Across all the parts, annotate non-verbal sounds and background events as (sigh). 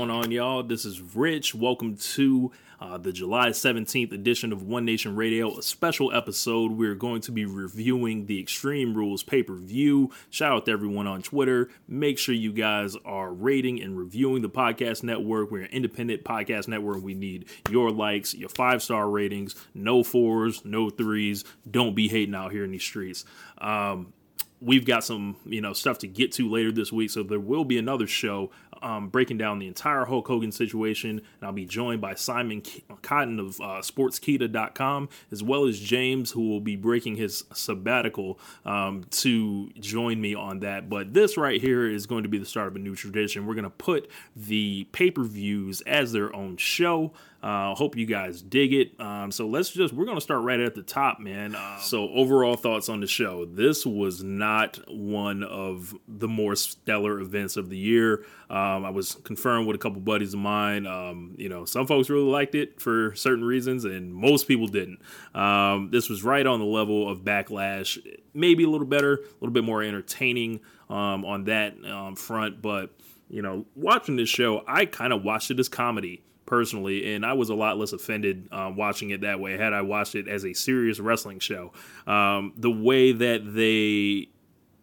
Going on, y'all? This is Rich. Welcome to uh, the July 17th edition of One Nation Radio, a special episode. We're going to be reviewing the Extreme Rules pay per view. Shout out to everyone on Twitter. Make sure you guys are rating and reviewing the podcast network. We're an independent podcast network. We need your likes, your five star ratings, no fours, no threes. Don't be hating out here in these streets. Um, we've got some you know stuff to get to later this week so there will be another show um, breaking down the entire hulk hogan situation and i'll be joined by simon cotton of uh, sportskeeda.com as well as james who will be breaking his sabbatical um, to join me on that. But this right here is going to be the start of a new tradition. We're going to put the pay-per-views as their own show uh, hope you guys dig it. Um, so let's just, we're going to start right at the top, man. Um, so, overall thoughts on the show. This was not one of the more stellar events of the year. Um, I was confirmed with a couple buddies of mine. Um, you know, some folks really liked it for certain reasons, and most people didn't. Um, this was right on the level of Backlash, maybe a little better, a little bit more entertaining um, on that front. But, you know, watching this show, I kind of watched it as comedy personally, and I was a lot less offended uh, watching it that way had I watched it as a serious wrestling show. Um, the way that they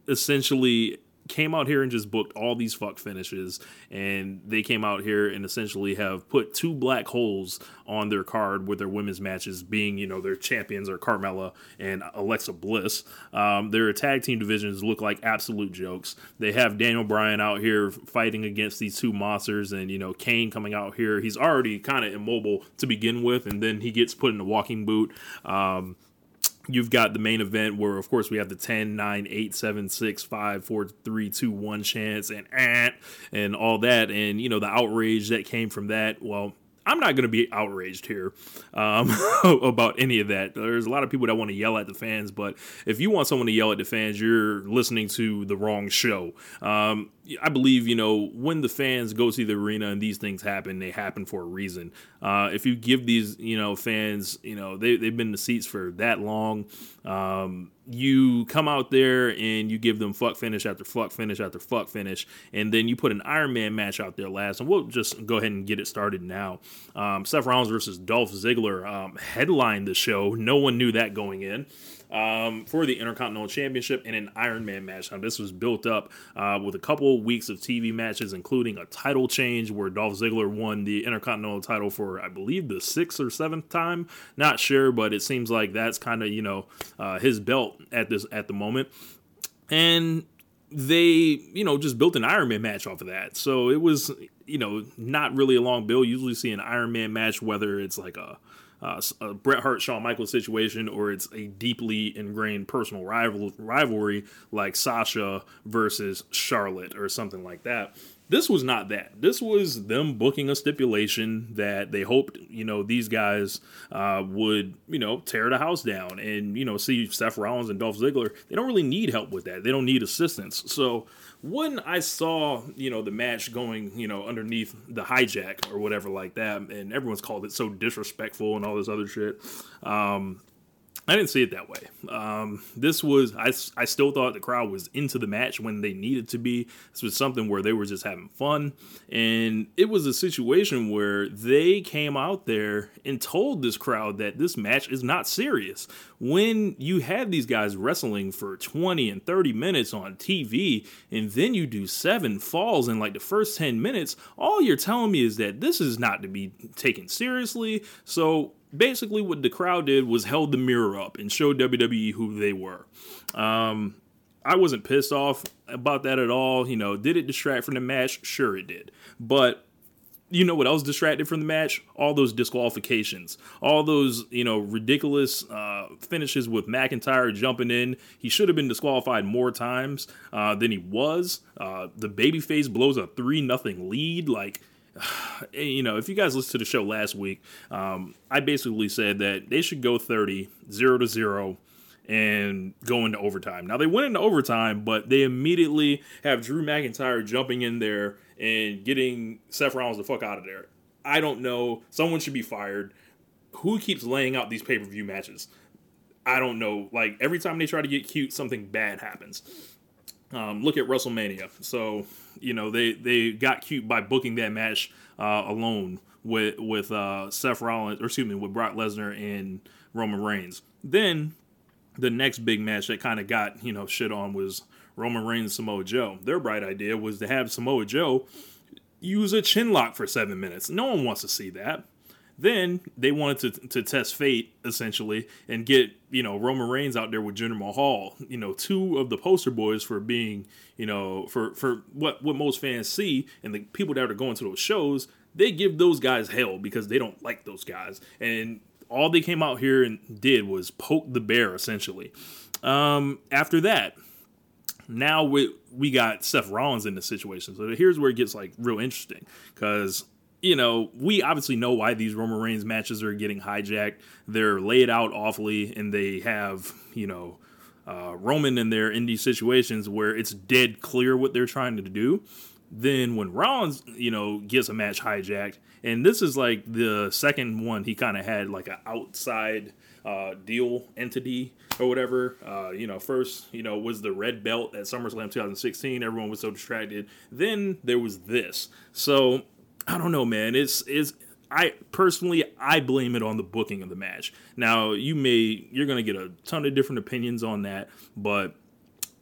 essentially came out here and just booked all these fuck finishes and they came out here and essentially have put two black holes on their card with their women's matches being you know their champions are Carmella and Alexa Bliss. Um, their tag team divisions look like absolute jokes. They have Daniel Bryan out here fighting against these two monsters and you know Kane coming out here. He's already kind of immobile to begin with and then he gets put in a walking boot. Um, You've got the main event where, of course, we have the 10, 9, 8, 7, 6, 5, 4, 3, 2, 1 chance and and all that. And, you know, the outrage that came from that. Well, I'm not going to be outraged here um, (laughs) about any of that. There's a lot of people that want to yell at the fans, but if you want someone to yell at the fans, you're listening to the wrong show. Um, I believe, you know, when the fans go see the arena and these things happen, they happen for a reason. Uh, if you give these, you know, fans, you know, they, they've been in the seats for that long, um, you come out there and you give them fuck finish after fuck finish after fuck finish, and then you put an Iron Man match out there last, and we'll just go ahead and get it started now. Um, Seth Rollins versus Dolph Ziggler um, headlined the show. No one knew that going in um, for the Intercontinental Championship in an Iron Man match. Now, this was built up uh, with a couple weeks of TV matches, including a title change where Dolph Ziggler won the Intercontinental title for, I believe, the sixth or seventh time. Not sure, but it seems like that's kind of you know uh, his belt at this at the moment. And they, you know, just built an Iron Man match off of that. So it was, you know, not really a long build. Usually see an Iron Man match, whether it's like a uh, a Bret Hart Shawn Michaels situation, or it's a deeply ingrained personal rival rivalry like Sasha versus Charlotte or something like that. This was not that. This was them booking a stipulation that they hoped, you know, these guys uh, would, you know, tear the house down and, you know, see Seth Rollins and Dolph Ziggler. They don't really need help with that. They don't need assistance. So when I saw, you know, the match going, you know, underneath the hijack or whatever like that, and everyone's called it so disrespectful and all this other shit. Um, I didn't see it that way. Um, this was I, I still thought the crowd was into the match when they needed to be. This was something where they were just having fun, and it was a situation where they came out there and told this crowd that this match is not serious. When you have these guys wrestling for 20 and 30 minutes on TV, and then you do seven falls in like the first 10 minutes, all you're telling me is that this is not to be taken seriously. So basically what the crowd did was held the mirror up and showed WWE who they were. Um, I wasn't pissed off about that at all. You know, did it distract from the match? Sure, it did. But you know what else distracted from the match? All those disqualifications, all those you know ridiculous uh, finishes with McIntyre jumping in. He should have been disqualified more times uh, than he was. Uh, the babyface blows a three nothing lead. Like (sighs) you know, if you guys listened to the show last week, um, I basically said that they should go 30, 0 to 0, and go into overtime. Now, they went into overtime, but they immediately have Drew McIntyre jumping in there and getting Seth Rollins the fuck out of there. I don't know. Someone should be fired. Who keeps laying out these pay per view matches? I don't know. Like, every time they try to get cute, something bad happens. Um, look at WrestleMania. So you know they they got cute by booking that match uh, alone with with uh, Seth Rollins or excuse me with Brock Lesnar and Roman Reigns. Then the next big match that kind of got you know shit on was Roman Reigns Samoa Joe. Their bright idea was to have Samoa Joe use a chin lock for seven minutes. No one wants to see that. Then they wanted to to test fate essentially and get you know Roman Reigns out there with Jinder Mahal, you know, two of the poster boys for being you know for for what what most fans see and the people that are going to those shows, they give those guys hell because they don't like those guys and all they came out here and did was poke the bear essentially. Um, after that, now we we got Seth Rollins in the situation. So here's where it gets like real interesting because you know, we obviously know why these Roman Reigns matches are getting hijacked. They're laid out awfully, and they have, you know, uh, Roman in there in these situations where it's dead clear what they're trying to do. Then when Rollins, you know, gets a match hijacked, and this is like the second one he kind of had like an outside uh, deal entity or whatever. Uh, you know, first, you know, was the red belt at SummerSlam 2016. Everyone was so distracted. Then there was this. So I don't know, man. It's it's I personally I blame it on the booking of the match. Now you may you're gonna get a ton of different opinions on that, but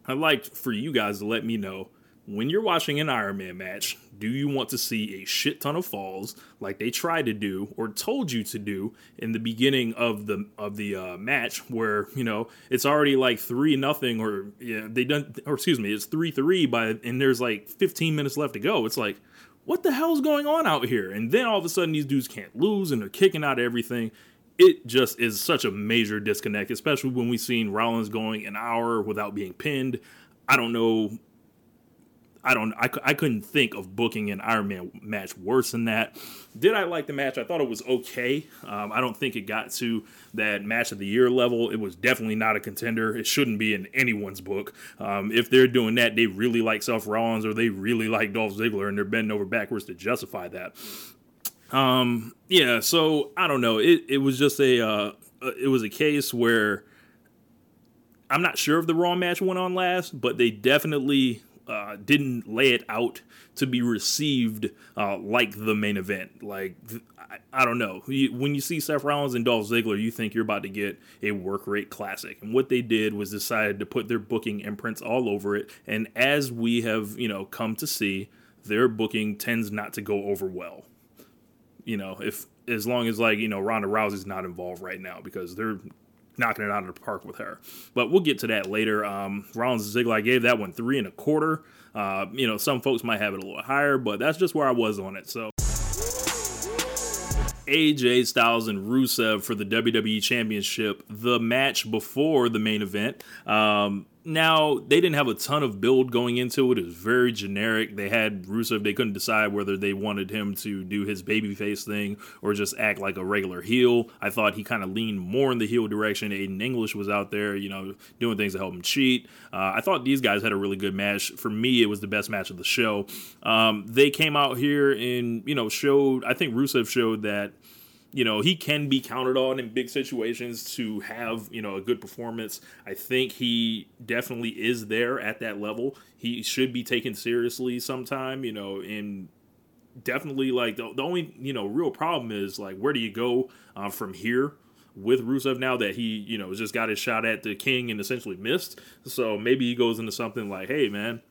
I'd like for you guys to let me know when you're watching an Iron Man match, do you want to see a shit ton of falls like they tried to do or told you to do in the beginning of the of the uh, match, where you know it's already like three nothing or yeah they done or excuse me it's three three by and there's like 15 minutes left to go. It's like what the hell's going on out here? And then all of a sudden, these dudes can't lose and they're kicking out everything. It just is such a major disconnect, especially when we've seen Rollins going an hour without being pinned. I don't know I don't. I, I couldn't think of booking an Iron Man match worse than that. Did I like the match? I thought it was okay. Um, I don't think it got to that match of the year level. It was definitely not a contender. It shouldn't be in anyone's book. Um, if they're doing that, they really like Seth Rollins or they really like Dolph Ziggler, and they're bending over backwards to justify that. Um, yeah. So I don't know. It it was just a uh, it was a case where. I'm not sure if the Raw match went on last, but they definitely uh, didn't lay it out to be received uh, like the main event. Like I, I don't know. when you see Seth Rollins and Dolph Ziggler, you think you're about to get a work rate classic. And what they did was decided to put their booking imprints all over it. And as we have you know come to see, their booking tends not to go over well. You know, if as long as like you know Ronda Rousey's not involved right now because they're knocking it out of the park with her. But we'll get to that later. Um, Rollins and Ziggler, I gave that one three and a quarter. Uh, you know, some folks might have it a little higher, but that's just where I was on it. So. AJ Styles and Rusev for the WWE Championship, the match before the main event. Um, now they didn't have a ton of build going into it. It was very generic. They had Rusev. They couldn't decide whether they wanted him to do his babyface thing or just act like a regular heel. I thought he kind of leaned more in the heel direction. Aiden English was out there, you know, doing things to help him cheat. Uh, I thought these guys had a really good match. For me, it was the best match of the show. Um, they came out here and you know showed. I think Rusev showed that you know, he can be counted on in big situations to have, you know, a good performance. I think he definitely is there at that level. He should be taken seriously sometime, you know, and definitely like the, the only, you know, real problem is like, where do you go uh, from here? with Rusev now that he, you know, just got his shot at the king and essentially missed. So maybe he goes into something like, hey, man,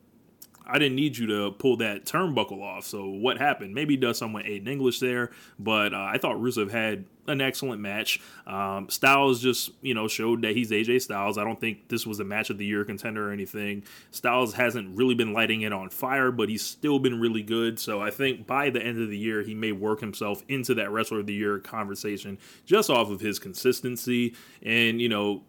I didn't need you to pull that turnbuckle off. So what happened? Maybe he does something with Aiden English there, but uh, I thought Rusev had an excellent match. Um, Styles just you know showed that he's AJ Styles. I don't think this was a match of the year contender or anything. Styles hasn't really been lighting it on fire, but he's still been really good. So I think by the end of the year, he may work himself into that wrestler of the year conversation just off of his consistency and you know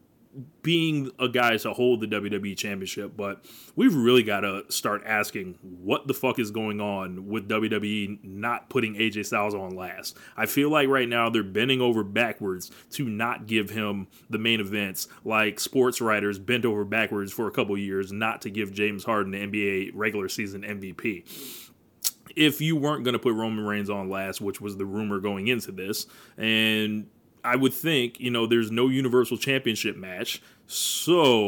being a guy to hold the WWE Championship, but we've really got to start asking what the fuck is going on with WWE not putting AJ Styles on last. I feel like right now they're bending over backwards to not give him the main events, like sports writers bent over backwards for a couple years not to give James Harden the NBA regular season MVP if you weren't going to put Roman Reigns on last, which was the rumor going into this, and I would think, you know, there's no Universal Championship match. So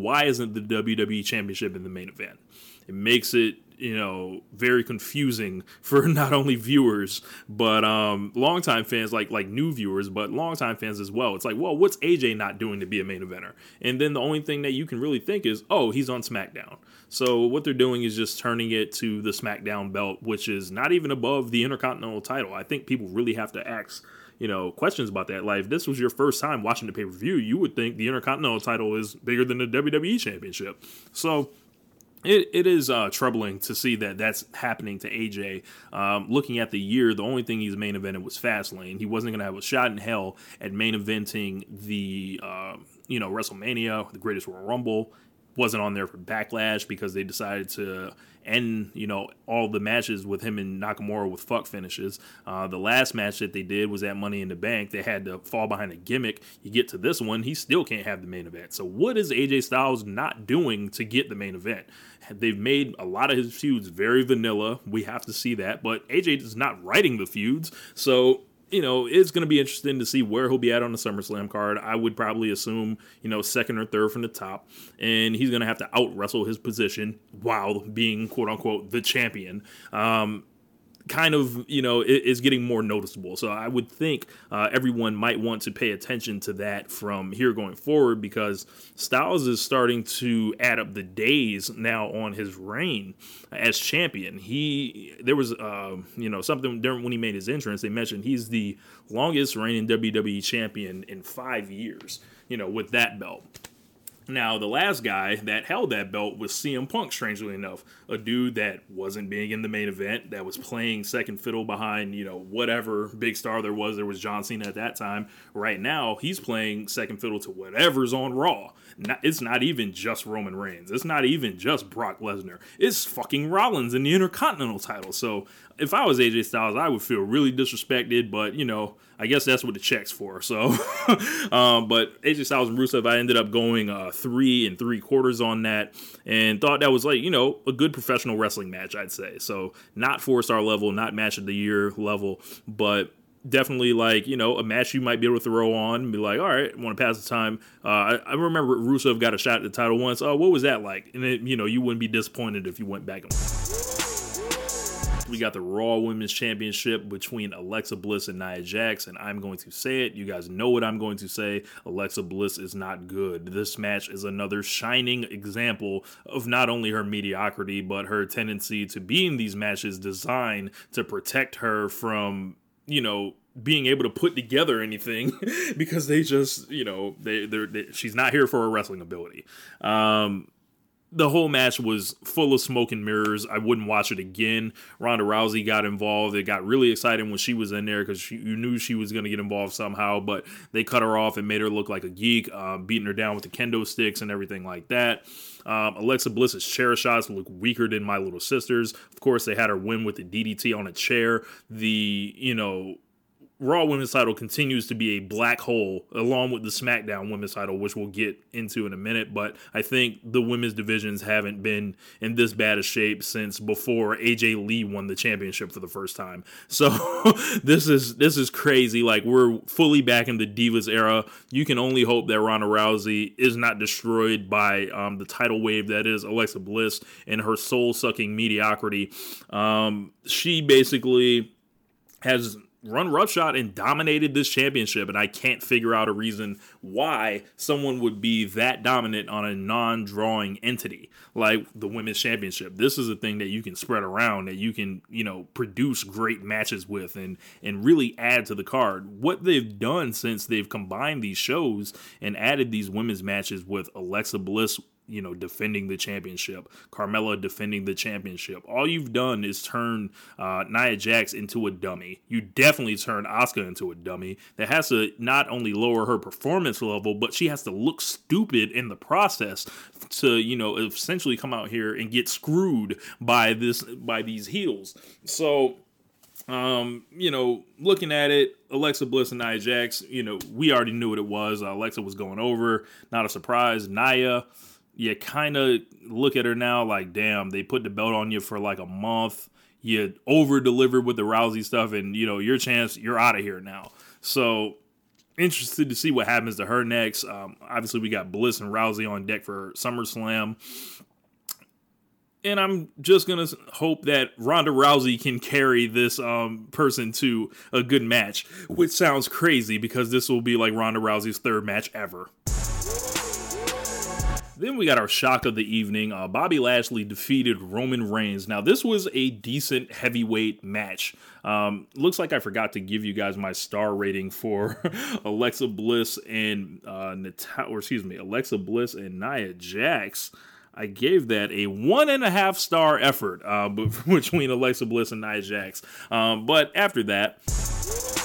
why isn't the WWE Championship in the main event? It makes it, you know, very confusing (laughs) for not only viewers but um longtime fans, like like new viewers, but longtime fans as well. It's like, well, what's AJ not doing to be a main eventer? And then the only thing that you can really think is, oh, he's on SmackDown. So what they're doing is just turning it to the SmackDown belt, which is not even above the Intercontinental title. I think people really have to ask you know, questions about that. Like, if this was your first time watching the pay per view, you would think the Intercontinental title is bigger than the WWE Championship. So, it, it is uh, troubling to see that that's happening to AJ. Um, looking at the year, the only thing he's main evented was Fastlane. He wasn't going to have a shot in hell at main eventing the uh, you know WrestleMania, the Greatest Royal Rumble. Wasn't on there for Backlash because they decided to end, you know, all the matches with him and Nakamura with fuck finishes. Uh, the last match that they did was at Money in the Bank. They had to fall behind a gimmick. You get to this one, he still can't have the main event. So what is AJ Styles not doing to get the main event? They've made a lot of his feuds very vanilla. We have to see that, but AJ is not writing the feuds. So you know, it's going to be interesting to see where he'll be at on the SummerSlam card. I would probably assume, you know, second or third from the top. And he's going to have to out wrestle his position while being, quote unquote, the champion. Um, kind of you know is getting more noticeable. So I would think uh, everyone might want to pay attention to that from here going forward because Styles is starting to add up the days now on his reign as champion. He there was uh, you know something during when he made his entrance. They mentioned he's the longest reigning WWE champion in five years. You know with that belt. Now, the last guy that held that belt was CM Punk, strangely enough. A dude that wasn't being in the main event, that was playing second fiddle behind, you know, whatever big star there was. There was John Cena at that time. Right now, he's playing second fiddle to whatever's on Raw. Not, it's not even just Roman Reigns. It's not even just Brock Lesnar. It's fucking Rollins in the Intercontinental title. So if I was AJ Styles, I would feel really disrespected, but, you know, I guess that's what the check's for. So, (laughs) um, but AJ Styles and Rusev, I ended up going uh, three and three quarters on that, and thought that was like you know a good professional wrestling match, I'd say. So not four star level, not match of the year level, but definitely like you know a match you might be able to throw on and be like all right want to pass the time uh, I, I, remember rusev got a shot at the title once oh what was that like and it, you know you wouldn't be disappointed if you went back and we got the Raw Women's Championship between Alexa Bliss and Nia Jax, and I'm going to say it. You guys know what I'm going to say. Alexa Bliss is not good. This match is another shining example of not only her mediocrity, but her tendency to be in these matches designed to protect her from, you know, being able to put together anything (laughs) because they just, you know, they, they're, they, she's not here for her wrestling ability. Um, the whole match was full of smoke and mirrors. I wouldn't watch it again. Ronda Rousey got involved. It got really exciting when she was in there because you knew she was going to get involved somehow, but they cut her off and made her look like a geek, uh, beating her down with the kendo sticks and everything like that. Um, Alexa Bliss's chair shots look weaker than my little sister's. Of course, they had her win with the DDT on a chair. The, you know, Raw Women's title continues to be a black hole, along with the SmackDown Women's title, which we'll get into in a minute. But I think the women's divisions haven't been in this bad a shape since before AJ Lee won the championship for the first time. (laughs) So this is this is crazy. Like we're fully back in the Divas era. You can only hope that Ronda Rousey is not destroyed by um, the tidal wave that is Alexa Bliss and her soul sucking mediocrity. Um, she basically has run roughshod and dominated this championship and i can't figure out a reason why someone would be that dominant on a non-drawing entity like the women's championship. This is a thing that you can spread around that you can you know produce great matches with and and really add to the card. What they've done since they've combined these shows and added these women's matches with alexa bliss you know, defending the championship, Carmella defending the championship. All you've done is turn uh, Nia Jax into a dummy. You definitely turn Asuka into a dummy that has to not only lower her performance level, but she has to look stupid in the process to, you know, essentially come out here and get screwed by this by these heels. So um, you know, looking at it, Alexa Bliss and Nia Jax, you know, we already knew what it was. Uh, Alexa was going over, not a surprise. Nia, you kind of look at her now like, damn, they put the belt on you for like a month. You over delivered with the Rousey stuff, and you know your chance, you're out of here now. So interested to see what happens to her next. Um, obviously, we got Bliss and Rousey on deck for SummerSlam. And I'm just gonna hope that Ronda Rousey can carry this um, person to a good match, which sounds crazy because this will be like Ronda Rousey's third match ever. Then we got our shock of the evening. Uh, Bobby Lashley defeated Roman Reigns. Now, this was a decent heavyweight match. Um, looks like I forgot to give you guys my star rating for (laughs) Alexa Bliss and uh, Nat- or excuse me, Alexa Bliss and Nia Jax. I gave that a one and a half star effort uh, (laughs) between Alexa Bliss and Nia Jax. Um, but after that.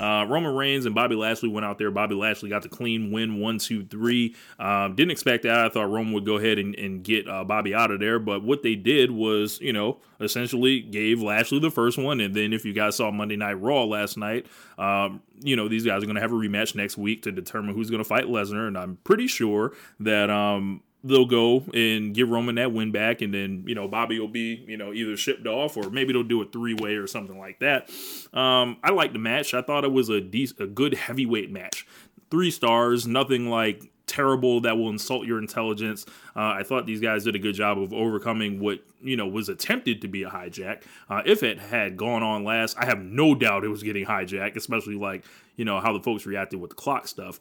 Uh, Roman Reigns and Bobby Lashley went out there. Bobby Lashley got the clean win, one, two, three. Uh, didn't expect that. I thought Roman would go ahead and, and get uh, Bobby out of there. But what they did was, you know, essentially gave Lashley the first one. And then if you guys saw Monday Night Raw last night, um, you know, these guys are going to have a rematch next week to determine who's going to fight Lesnar. And I'm pretty sure that. Um, they'll go and give Roman that win back, and then you know Bobby will be you know either shipped off or maybe they'll do a three way or something like that. Um, I like the match. I thought it was a decent, a good heavyweight match. Three stars, nothing like terrible that will insult your intelligence. Uh, I thought these guys did a good job of overcoming what you know was attempted to be a hijack. Uh, if it had gone on last, I have no doubt it was getting hijacked, especially like you know how the folks reacted with the clock stuff.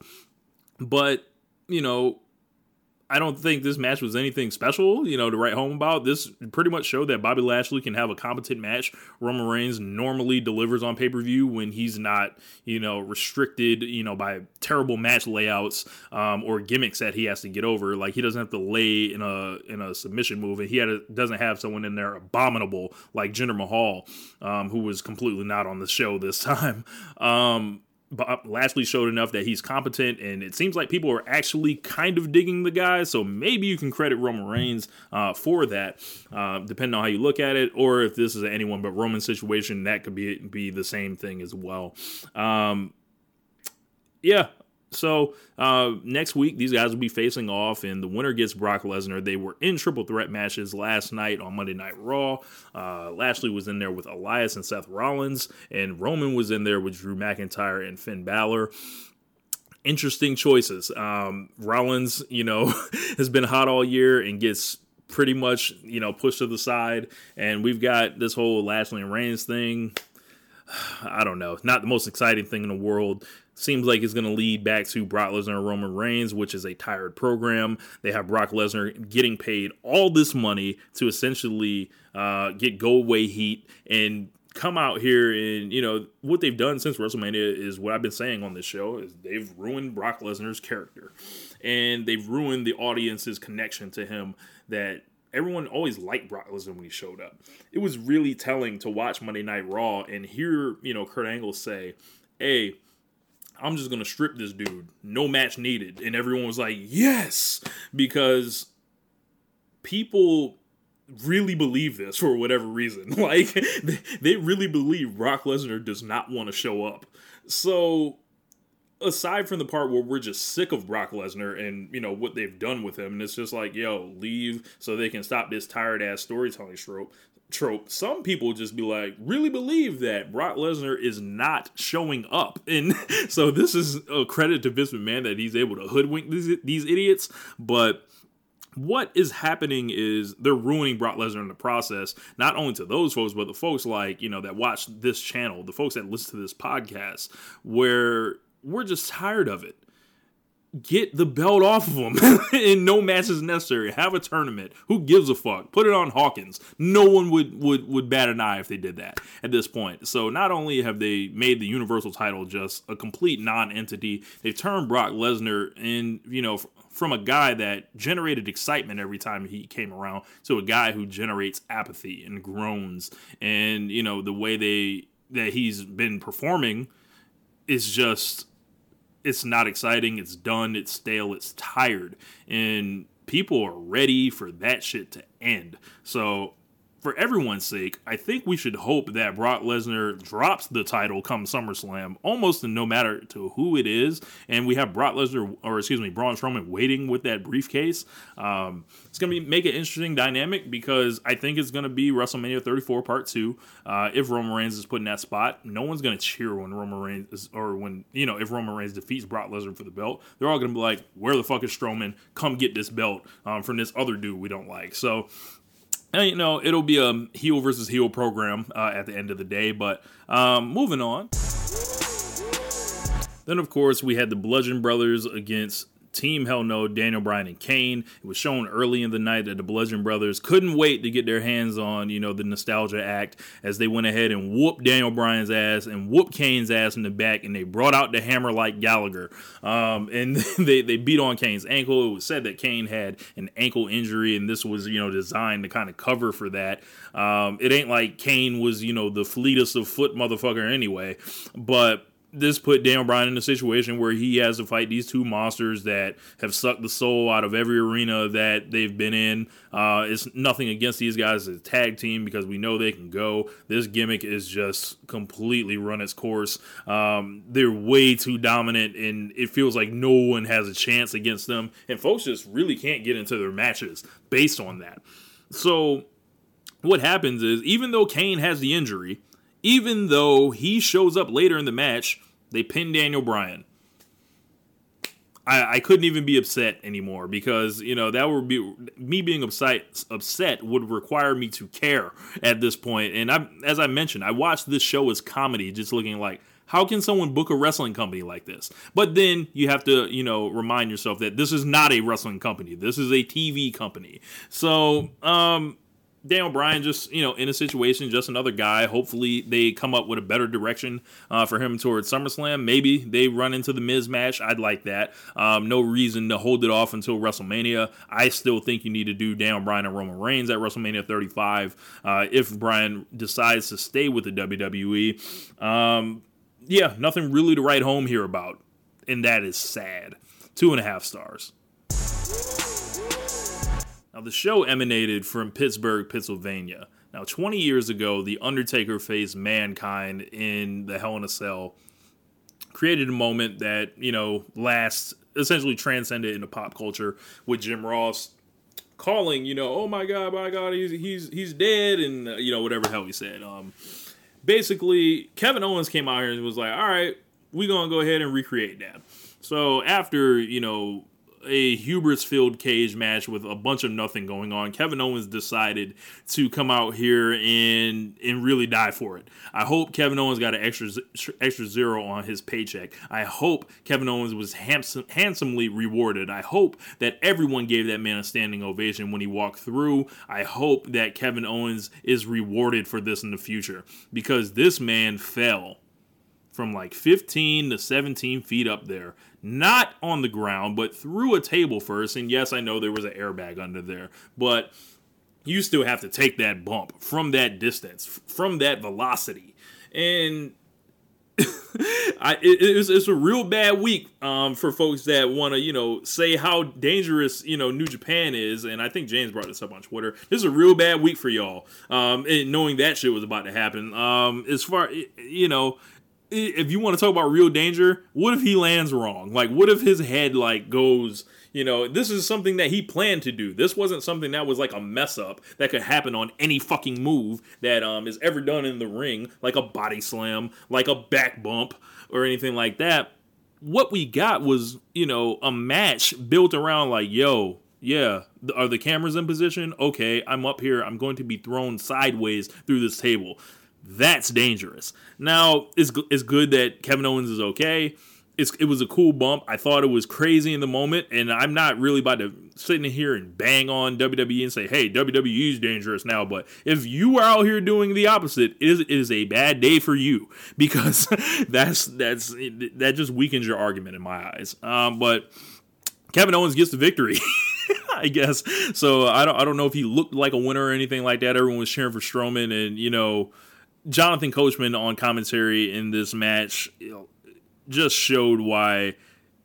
But you know I don't think this match was anything special, you know, to write home about. This pretty much showed that Bobby Lashley can have a competent match. Roman Reigns normally delivers on pay per view when he's not, you know, restricted, you know, by terrible match layouts um, or gimmicks that he has to get over. Like he doesn't have to lay in a in a submission move, and he a, doesn't have someone in there abominable like Jinder Mahal, um, who was completely not on the show this (laughs) time. Um, Lashley showed enough that he's competent, and it seems like people are actually kind of digging the guy. So maybe you can credit Roman Reigns uh, for that, uh, depending on how you look at it, or if this is anyone but Roman situation, that could be be the same thing as well. Um, yeah, so uh, next week, these guys will be facing off, and the winner gets Brock Lesnar. They were in triple threat matches last night on Monday Night Raw. Uh, Lashley was in there with Elias and Seth Rollins, and Roman was in there with Drew McIntyre and Finn Balor interesting choices. Um, Rollins, you know, (laughs) has been hot all year and gets pretty much, you know, pushed to the side. And we've got this whole Lashley and Reigns thing. (sighs) I don't know, not the most exciting thing in the world seems like it's going to lead back to Brock Lesnar and Roman Reigns, which is a tired program. They have Brock Lesnar getting paid all this money to essentially uh, get go away heat and come out here and you know what they've done since WrestleMania is what I've been saying on this show is they've ruined Brock Lesnar's character, and they've ruined the audience's connection to him. That everyone always liked Brock Lesnar when he showed up. It was really telling to watch Monday Night Raw and hear you know Kurt Angle say, "Hey." I'm just gonna strip this dude, no match needed, and everyone was like, "Yes," because people really believe this for whatever reason. (laughs) Like (laughs) they, really believe Brock Lesnar does not want to show up. So aside from the part where we're just sick of Brock Lesnar and you know what they've done with him, and it's just like, yo, leave so they can stop this tired ass storytelling trope. Trope. Some people just be like, really believe that Brock Lesnar is not showing up, and (laughs) so this is a credit to Vince McMahon that he's able to hoodwink these, these idiots. But what is happening is they're ruining Brock Lesnar in the process, not only to those folks, but the folks like, you know, that watch this channel, the folks that listen to this podcast, where we're just tired of it. Get the belt off of him (laughs) and no match is necessary. Have a tournament. Who gives a fuck? Put it on Hawkins. No one would, would, would bat an eye if they did that at this point. So not only have they made the Universal title just a complete non-entity, they've turned Brock Lesnar in, you know, from a guy that generated excitement every time he came around to a guy who generates apathy and groans and you know the way they that he's been performing is just it's not exciting it's done it's stale it's tired. And people are ready for that shit to end. So for everyone's sake, I think we should hope that Brock Lesnar drops the title come SummerSlam, almost no matter to who it is, and we have Brock Lesnar or excuse me, Braun Strowman waiting with that briefcase. Um, it's gonna be make an interesting dynamic because I think it's gonna be WrestleMania 34 Part Two. Uh, if Roman Reigns is put in that spot, no one's gonna cheer when Roman Reigns is, or when you know if Roman Reigns defeats Brock Lesnar for the belt. They're all gonna be like, "Where the fuck is Strowman? Come get this belt um, from this other dude we don't like." So and, you know, it'll be a heel versus heel program uh, at the end of the day. But um, moving on. Then, of course, we had the Bludgeon Brothers against Team Hell No, Daniel Bryan and Kane. It was shown early in the night that the Bludgeon Brothers couldn't wait to get their hands on, you know, the nostalgia act as they went ahead and whooped Daniel Bryan's ass and whooped Kane's ass in the back, and they brought out the hammer like Gallagher. Um, and (laughs) they, they beat on Kane's ankle. It was said that Kane had an ankle injury, and this was, you know, designed to kind of cover for that. Um, it ain't like Kane was, you know, the fleetest of foot motherfucker anyway, but this put Daniel Bryan in a situation where he has to fight these two monsters that have sucked the soul out of every arena that they've been in. Uh, it's nothing against these guys as a tag team because we know they can go. This gimmick is just completely run its course. Um, they're way too dominant, and it feels like no one has a chance against them. And folks just really can't get into their matches based on that. So, what happens is, even though Kane has the injury, even though he shows up later in the match, they pin Daniel Bryan. I, I couldn't even be upset anymore because you know that would be me being upset. Upset would require me to care at this point. And I, as I mentioned, I watched this show as comedy, just looking like how can someone book a wrestling company like this? But then you have to, you know, remind yourself that this is not a wrestling company. This is a TV company. So, um, Daniel Bryan just, you know, in a situation, just another guy. Hopefully, they come up with a better direction uh, for him towards SummerSlam. Maybe they run into the Miz match. I'd like that. Um, no reason to hold it off until WrestleMania. I still think you need to do Daniel Bryan and Roman Reigns at WrestleMania 35 uh, if Bryan decides to stay with the WWE. Um, yeah, nothing really to write home here about, and that is sad. Two and a half stars. Now, the show emanated from Pittsburgh, Pennsylvania. Now, 20 years ago, The Undertaker faced Mankind in the Hell in a Cell, created a moment that, you know, lasts, essentially transcended into pop culture with Jim Ross calling, you know, oh my God, my God, he's, he's, he's dead, and, uh, you know, whatever hell he said. Um, basically, Kevin Owens came out here and was like, all right, we're going to go ahead and recreate that. So after, you know, a hubris filled cage match with a bunch of nothing going on, Kevin Owens decided to come out here and and really die for it. I hope Kevin Owens got an extra extra zero on his paycheck. I hope Kevin Owens was handsome, handsomely rewarded. I hope that everyone gave that man a standing ovation when he walked through. I hope that Kevin Owens is rewarded for this in the future because this man fell from like 15 to 17 feet up there, not on the ground, but through a table first. And yes, I know there was an airbag under there, but you still have to take that bump from that distance, from that velocity. And (laughs) I, it, it's, it's, a real bad week um, for folks that want to, you know, say how dangerous, you know, New Japan is. And I think James brought this up on Twitter. This is a real bad week for y'all, um, knowing that shit was about to happen. Um, as far, you know, if you want to talk about real danger, what if he lands wrong? Like, what if his head like goes? You know, this is something that he planned to do. This wasn't something that was like a mess up that could happen on any fucking move that um is ever done in the ring, like a body slam, like a back bump, or anything like that. What we got was, you know, a match built around like, yo, yeah, are the cameras in position? Okay, I'm up here. I'm going to be thrown sideways through this table. That's dangerous. Now, it's, it's good that Kevin Owens is okay. It's, it was a cool bump. I thought it was crazy in the moment, and I'm not really about to sit in here and bang on WWE and say, "Hey, WWE is dangerous now." But if you are out here doing the opposite, it is, it is a bad day for you (laughs) because (laughs) that's that's that just weakens your argument in my eyes. Um, but Kevin Owens gets the victory. (laughs) I guess so. I don't. I don't know if he looked like a winner or anything like that. Everyone was cheering for Strowman, and you know, Jonathan Coachman on commentary in this match just showed why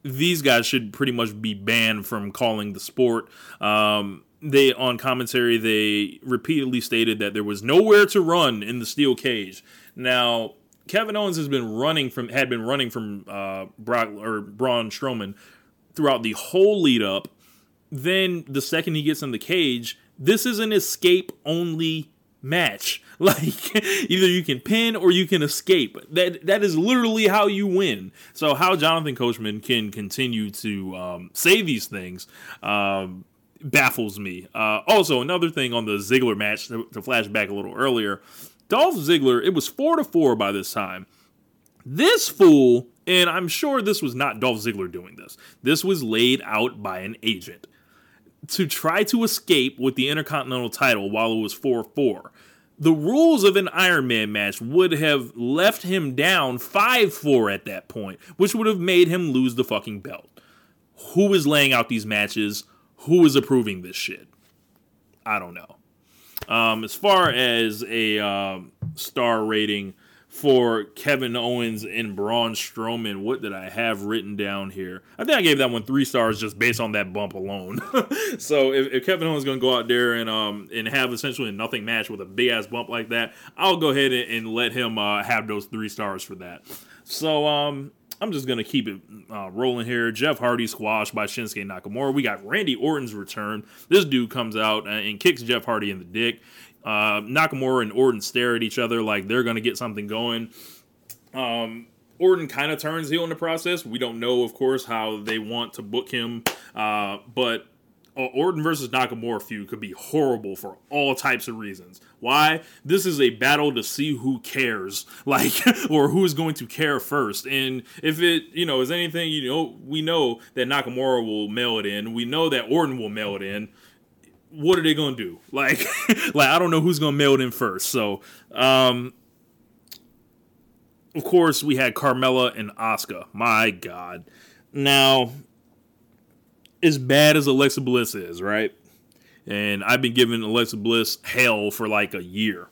these guys should pretty much be banned from calling the sport. Um, they on commentary they repeatedly stated that there was nowhere to run in the steel cage. Now Kevin Owens has been running from had been running from uh, Brock or Braun Strowman throughout the whole lead up. Then the second he gets in the cage, this is an escape only match. (laughs) Like either you can pin or you can escape. That that is literally how you win. So how Jonathan Coachman can continue to um, say these things um, baffles me. Uh, also, another thing on the Ziggler match to, to flash back a little earlier, Dolph Ziggler. It was four to four by this time. This fool, and I'm sure this was not Dolph Ziggler doing this. This was laid out by an agent to try to escape with the Intercontinental title while it was 4 4 the rules of an Iron Man match would have left him down 5 4 at that point, which would have made him lose the fucking belt. Who is laying out these matches? Who is approving this shit? I don't know. Um, as far as a um, star rating, for Kevin Owens and Braun Strowman. What did I have written down here? I think I gave that one three stars just based on that bump alone. (laughs) so if, if, Kevin Owens is going to go out there and um and have essentially a nothing match with a big ass bump like that, I'll go ahead and, and let him uh, have those three stars for that. So um. I'm just gonna keep it uh, rolling here. Jeff Hardy squashed by Shinsuke Nakamura. We got Randy Orton's return. This dude comes out and kicks Jeff Hardy in the dick. Uh, Nakamura and Orton stare at each other like they're going to get something going. Um, Orton kind of turns heel in the process. We don't know, of course, how they want to book him, uh, but Orton versus Nakamura feud could be horrible for all types of reasons. Why? This is a battle to see who cares, (laughs) like, or who is going to care first. And if it, you know, is anything, you know, we know that Nakamura will mail it in. We know that Orton will mail it in what are they gonna do? (laughs) Like, like I don't know who's gonna mail it in first. So, um, of course, we had Carmella and Asuka. My God. Now, as bad as Alexa Bliss is, right? And I've been giving Alexa Bliss hell for like a year.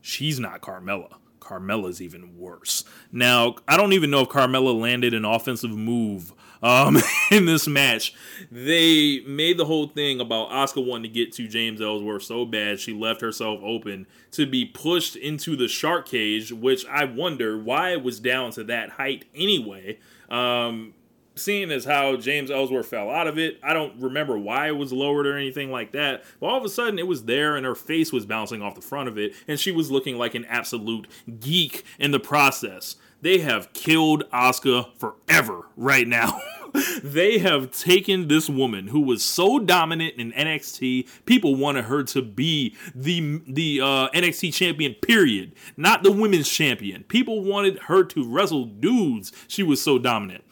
She's not Carmella. Carmella's even worse. Now, I don't even know if Carmella landed an offensive move um, (laughs) in this match. They made the whole thing about Asuka wanting to get to James Ellsworth so bad she left herself open to be pushed into the shark cage, which I wonder why it was down to that height anyway. Um, seeing as how James Ellsworth fell out of it, I don't remember why it was lowered or anything like that. But all of a sudden, it was there, and her face was bouncing off the front of it, and she was looking like an absolute geek in the process they have killed Asuka forever right now. (laughs) they have taken this woman who was so dominant in NXT. People wanted her to be the the uh, NXT champion. Period. Not the women's champion. People wanted her to wrestle dudes. She was so dominant.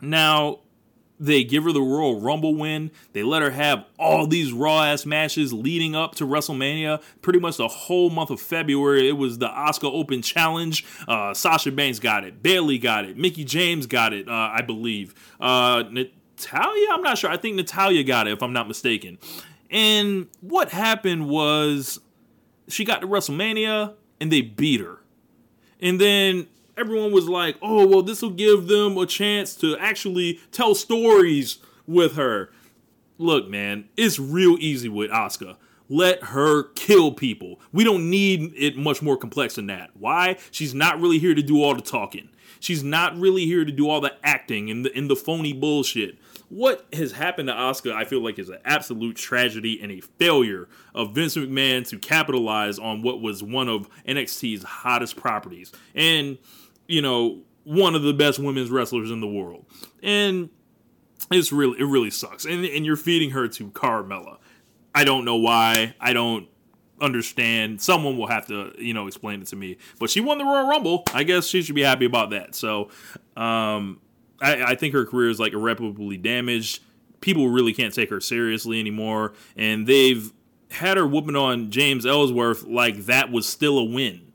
Now they give her the Royal Rumble win. They let her have all these raw ass matches leading up to WrestleMania. Pretty much the whole month of February, it was the Asuka Open Challenge. Uh, Sasha Banks got it. Bayley got it. Mickie James got it, uh, I believe. Uh, Natalya, I'm not sure. I think Natalya got it, if I'm not mistaken. And what happened was she got to WrestleMania and they beat her. And then everyone was like, oh, well, this will give them a chance to actually tell stories with her. Look, man, it's real easy with Asuka. Let her kill people. We don't need it much more complex than that. Why? She's not really here to do all the talking. She's not really here to do all the acting and the, and the phony bullshit. What has happened to Asuka, I feel like, is an absolute tragedy and a failure of Vince McMahon to capitalize on what was one of NXT's hottest properties. And you know, one of the best women's wrestlers in the world. And it's really it really sucks. And and you're feeding her to Carmella. I don't know why. I don't understand. Someone will have to, you know, explain it to me. But she won the Royal Rumble. I guess she should be happy about that. So um I, I think her career is like irreparably damaged. People really can't take her seriously anymore. And they've had her whooping on James Ellsworth like that was still a win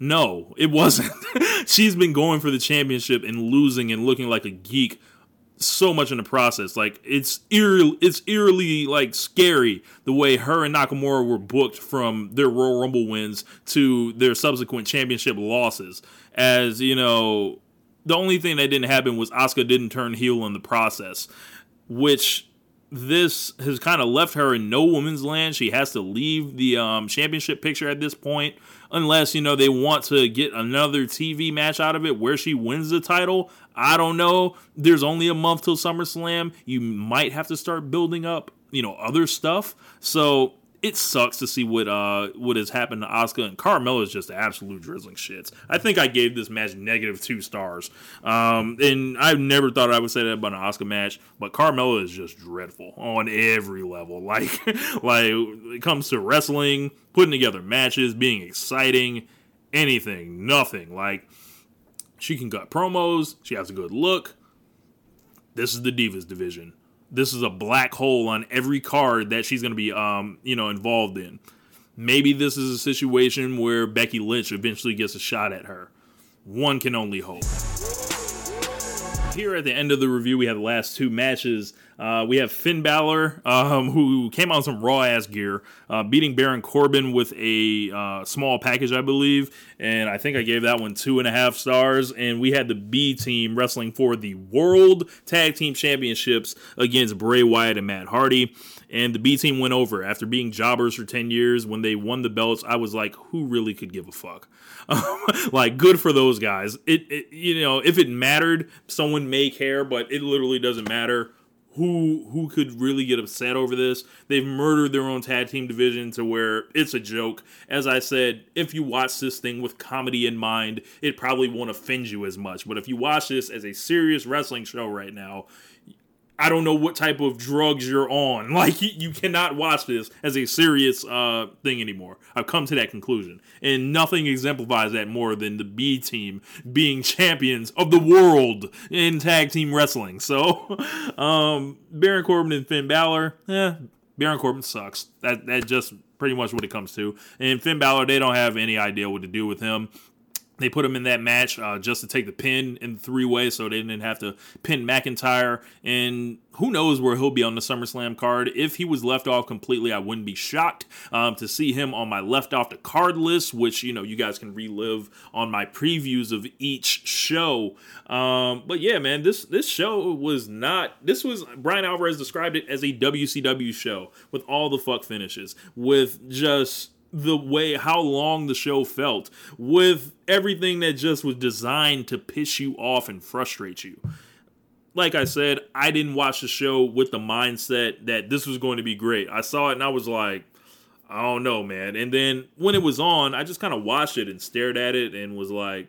no, it (laughs) wasn't. She's been going for the championship and losing and looking like a geek so much in the process. Like it's eerily, it's eerily like scary the way her and Nakamura were booked from their Royal Rumble wins to their subsequent championship losses. As you know, the only thing that didn't happen was Asuka didn't turn heel in the process, which this has kind of left her in no woman's land. She has to leave the um, championship picture at this point, unless you know they want to get another TV match out of it where she wins the title. I don't know. There's only a month till SummerSlam. You might have to start building up, you know, other stuff. So it sucks to see what uh what has happened to Asuka and Carmella is just absolute drizzling shits. I think I gave this match negative two stars. Um, and I never thought I would say that about an Asuka match, but Carmella is just dreadful on every level. (laughs) Like like it comes to wrestling, putting together matches, being exciting, anything, nothing. Like she can cut promos, she has a good look. This is the Divas division this is a black hole on every card that she's going to be, um, you know, involved in. Maybe this is a situation where Becky Lynch eventually gets a shot at her. One can only hope. Here at the end of the review, we have the last two matches uh, we have Finn Balor, um, who came on some raw ass gear, uh, beating Baron Corbin with a uh, small package, I believe. And I think I gave that one two and a half stars. And we had the B team wrestling for the World Tag Team Championships against Bray Wyatt and Matt Hardy. And the B team went over after being jobbers for 10 years. When they won the belts, I was like, who really could give a fuck? (laughs) like, good for those guys. It, it, you know, if it mattered, someone may care, but it literally doesn't matter who who could really get upset over this. They've murdered their own tag team division to where it's a joke. As I said, if you watch this thing with comedy in mind, it probably won't offend you as much. But if you watch this as a serious wrestling show right now, I don't know what type of drugs you're on. (laughs) Like you cannot watch this as a serious uh, thing anymore. I've come to that conclusion, and nothing exemplifies that more than the B team being champions of the world in tag team wrestling. So, (laughs) um, Baron Corbin and Finn Balor, eh, Baron Corbin sucks. That that just pretty much what it comes to. And Finn Balor, they don't have any idea what to do with him. They put him in that match uh, just to take the pin in three way, so they didn't have to pin McIntyre. And who knows where he'll be on the SummerSlam card? If he was left off completely, I wouldn't be shocked um, to see him on my left off the card list, which you know you guys can relive on my previews of each show. Um, but yeah, man, this this show was not. This was Bryan Alvarez described it as a WCW show with all the fuck finishes, with just the way how long the show felt with everything that just was designed to piss you off and frustrate you. Like I said, I didn't watch the show with the mindset that this was going to be great. I saw it and I was like, I don't know, man. And then when it was on, I just kind of watched it and stared at it and was like,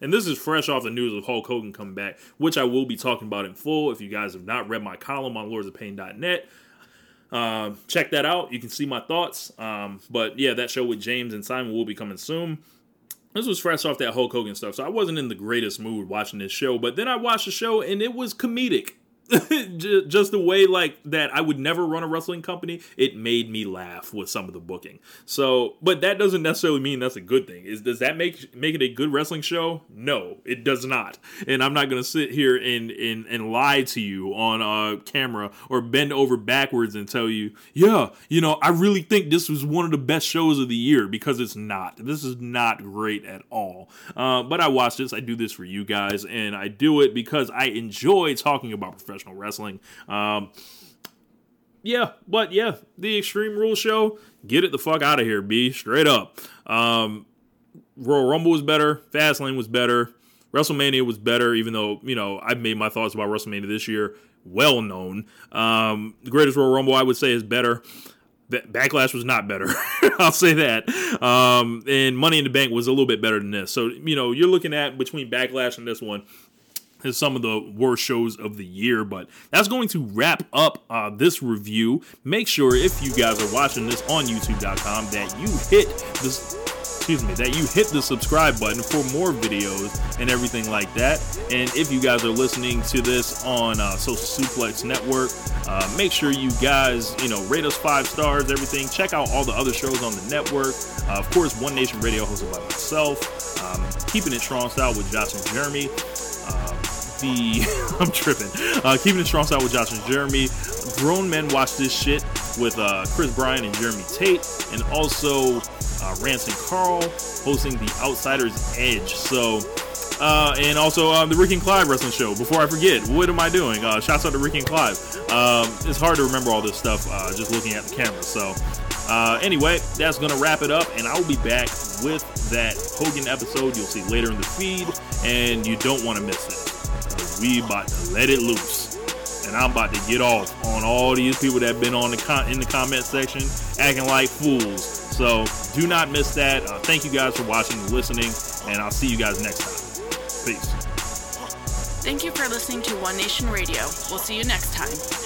and this is fresh off the news of Hulk Hogan coming back, which I will be talking about in full. If you guys have not read my column on lordsofpain.net, um, check that out. You can see my thoughts. Um, but yeah, that show with James and Simon will be coming soon. This was fresh off that Hulk Hogan stuff, so I wasn't in the greatest mood watching this show. But then I watched the show and it was comedic. (laughs) just the way like that I would never run a wrestling company, it made me laugh with some of the booking. So, but that doesn't necessarily mean that's a good thing. Is does that make make it a good wrestling show? No, it does not. And I'm not going to sit here and, and and lie to you on uh camera or bend over backwards and tell you, "Yeah, you know, I really think this was one of the best shows of the year because it's not. This is not great at all." Uh, but I watch this, I do this for you guys and I do it because I enjoy talking about professional professional wrestling. Um, yeah, but yeah, the Extreme Rules show, get it the fuck out of here, B. Straight up. Um, Royal Rumble was better. Fastlane was better. WrestleMania was better, even though, you know, I've made my thoughts about WrestleMania this year well known. Um, the greatest Royal Rumble, I would say, is better. Backlash was not better. (laughs) I'll say that. Um, and Money in the Bank was a little bit better than this. So, you know, you're looking at between Backlash and this one, is some of the worst shows of the year. But that's going to wrap up uh, this review. Make sure if you guys are watching this on YouTube.com that you hit this. Excuse me, that you hit the subscribe button for more videos and everything like that. And if you guys are listening to this on uh, Social Suplex Network, uh, make sure you guys, you know, rate us five stars, everything. Check out all the other shows on the network. Uh, of course, One Nation Radio hosted by myself. Um, Keeping It Strong Style with Josh and Jeremy. Um, the (laughs) I'm tripping. Uh, keeping it strong style with Josh and Jeremy. Grown men watch this shit with uh, Chris Bryan and Jeremy Tate, and also uh, Rance and Carl hosting the Outsiders Edge. So. Uh, and also um, the Ricky and Clive wrestling show. Before I forget, what am I doing? Uh, shouts out to Ricky and Clive. Um, it's hard to remember all this stuff uh, just looking at the camera. So, uh, anyway, that's gonna wrap it up, and I will be back with that Hogan episode. You'll see later in the feed, and you don't want to miss it we about to let it loose. And I'm about to get off on all these people that have been on the con- in the comment section acting like fools. So do not miss that. Uh, thank you guys for watching and listening, and I'll see you guys next time. Peace. Thank you for listening to One Nation Radio. We'll see you next time.